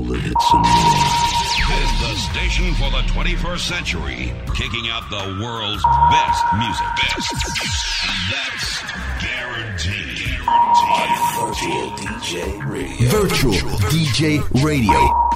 all of it some more. Is the station for the 21st century, kicking out the world's best music. Best. That's guaranteed. Virtual DJ Radio. Virtual DJ Radio.